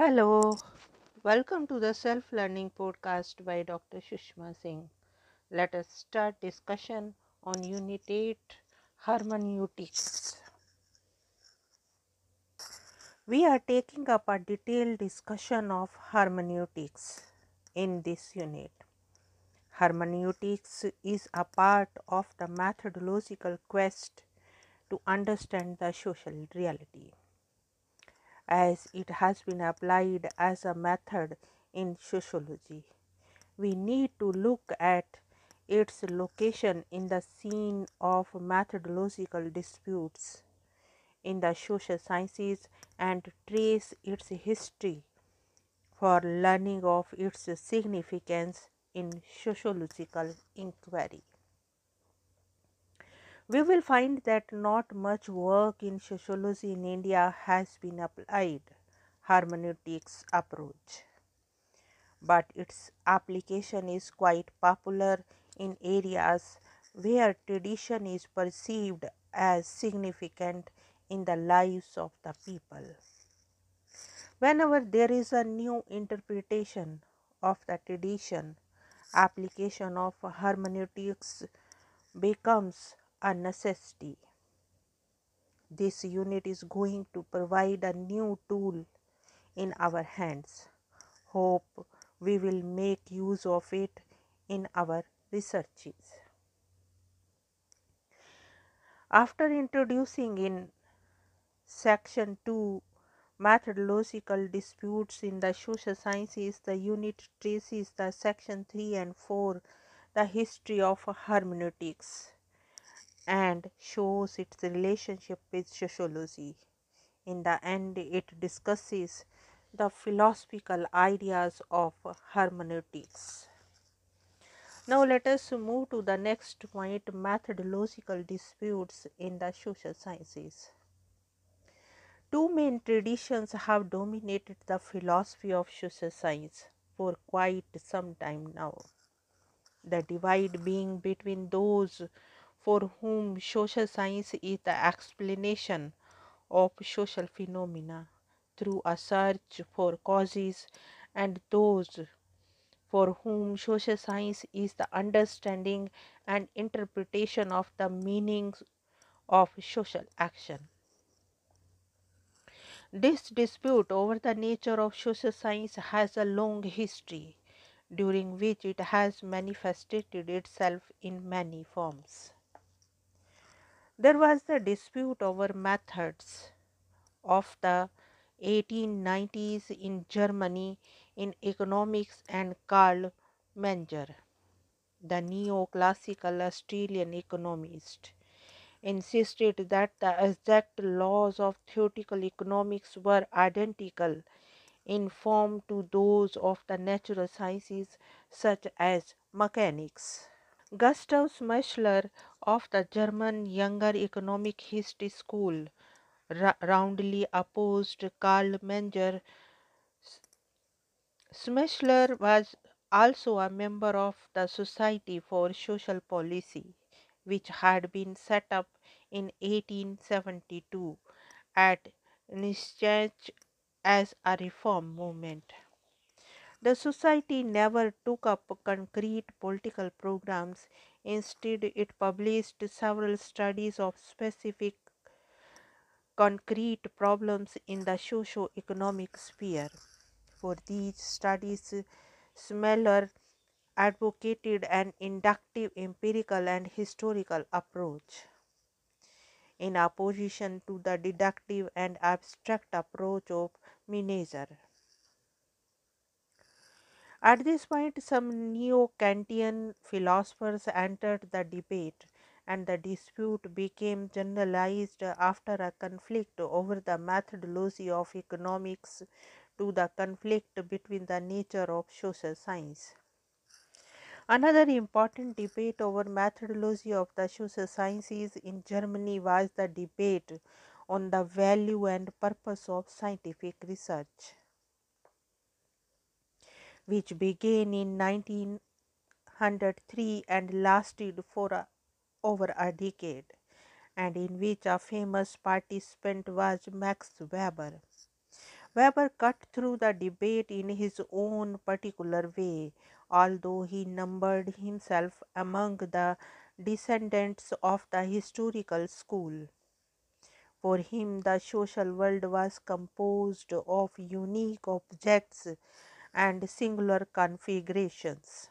Hello, welcome to the self learning podcast by Dr. Sushma Singh. Let us start discussion on Unit 8 Hermeneutics. We are taking up a detailed discussion of hermeneutics in this unit. Hermeneutics is a part of the methodological quest to understand the social reality as it has been applied as a method in sociology. We need to look at its location in the scene of methodological disputes in the social sciences and trace its history for learning of its significance in sociological inquiry we will find that not much work in sociology in India has been applied hermeneutics approach but its application is quite popular in areas where tradition is perceived as significant in the lives of the people. Whenever there is a new interpretation of the tradition, application of hermeneutics becomes a necessity. This unit is going to provide a new tool in our hands. Hope we will make use of it in our researches. After introducing in section 2 methodological disputes in the social sciences, the unit traces the section 3 and 4 the history of hermeneutics and shows its relationship with sociology. In the end, it discusses the philosophical ideas of hermeneutics. Now, let us move to the next point methodological disputes in the social sciences. Two main traditions have dominated the philosophy of social science for quite some time now. The divide being between those for whom social science is the explanation of social phenomena through a search for causes, and those for whom social science is the understanding and interpretation of the meanings of social action. This dispute over the nature of social science has a long history during which it has manifested itself in many forms. There was the dispute over methods of the 1890s in Germany in economics and Carl Menger, the neoclassical Australian economist, insisted that the exact laws of theoretical economics were identical in form to those of the natural sciences such as mechanics. Gustav Schmoller of the German Younger Economic History School roundly opposed Carl Menger. Schmoller was also a member of the Society for Social Policy, which had been set up in 1872 at Eisenach as a reform movement. The society never took up concrete political programs. Instead, it published several studies of specific concrete problems in the socio-economic sphere. For these studies, Schmoller advocated an inductive, empirical, and historical approach in opposition to the deductive and abstract approach of Menger. At this point, some neo Kantian philosophers entered the debate, and the dispute became generalized after a conflict over the methodology of economics to the conflict between the nature of social science. Another important debate over methodology of the social sciences in Germany was the debate on the value and purpose of scientific research which began in 1903 and lasted for a, over a decade, and in which a famous participant was Max Weber. Weber cut through the debate in his own particular way, although he numbered himself among the descendants of the historical school. For him, the social world was composed of unique objects and singular configurations.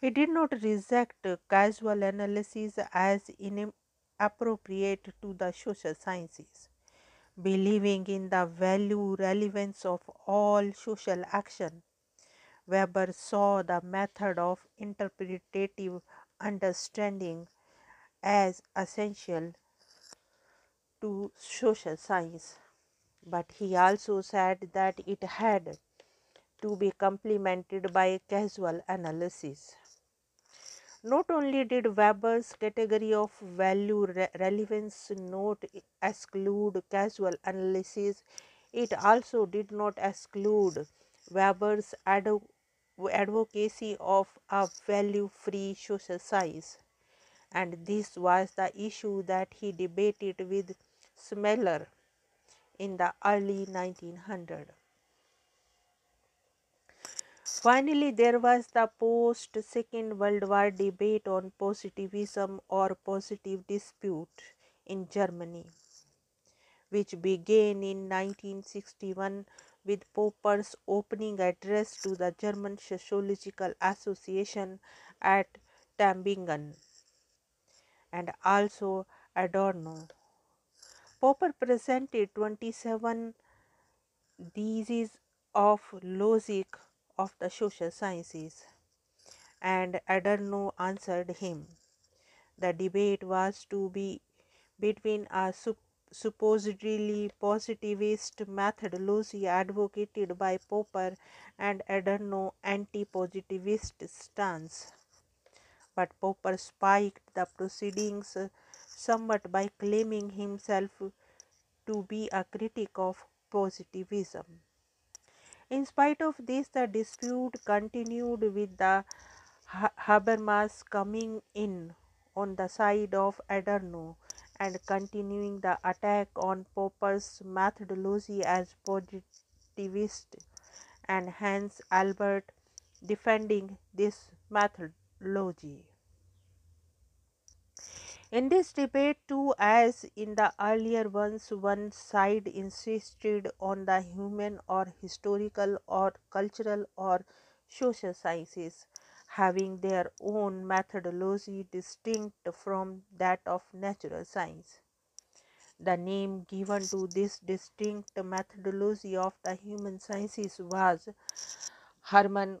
He did not reject causal analysis as inappropriate to the social sciences. Believing in the value relevance of all social action, Weber saw the method of interpretative understanding as essential to social science, but he also said that it had to be complemented by causal analysis. Not only did Weber's category of value re relevance not exclude causal analysis, it also did not exclude Weber's advocacy of a value free social science. And this was the issue that he debated with Schmoller in the early 1900s. Finally, there was the post Second World War debate on positivism or positive dispute in Germany, which began in 1961 with Popper's opening address to the German Sociological Association at Tübingen and also Adorno. Popper presented 27 theses of logic of the social sciences, and Adorno answered him. The debate was to be between a sup supposedly positivist methodology advocated by Popper and Adorno anti-positivist stance. But Popper spiked the proceedings somewhat by claiming himself to be a critic of positivism. In spite of this, the dispute continued with the Habermas coming in on the side of Adorno and continuing the attack on Popper's methodology as positivist and Hans Albert defending this methodology. In this debate too, as in the earlier ones, one side insisted on the human or historical or cultural or social sciences having their own methodology distinct from that of natural science. The name given to this distinct methodology of the human sciences was hermeneutic.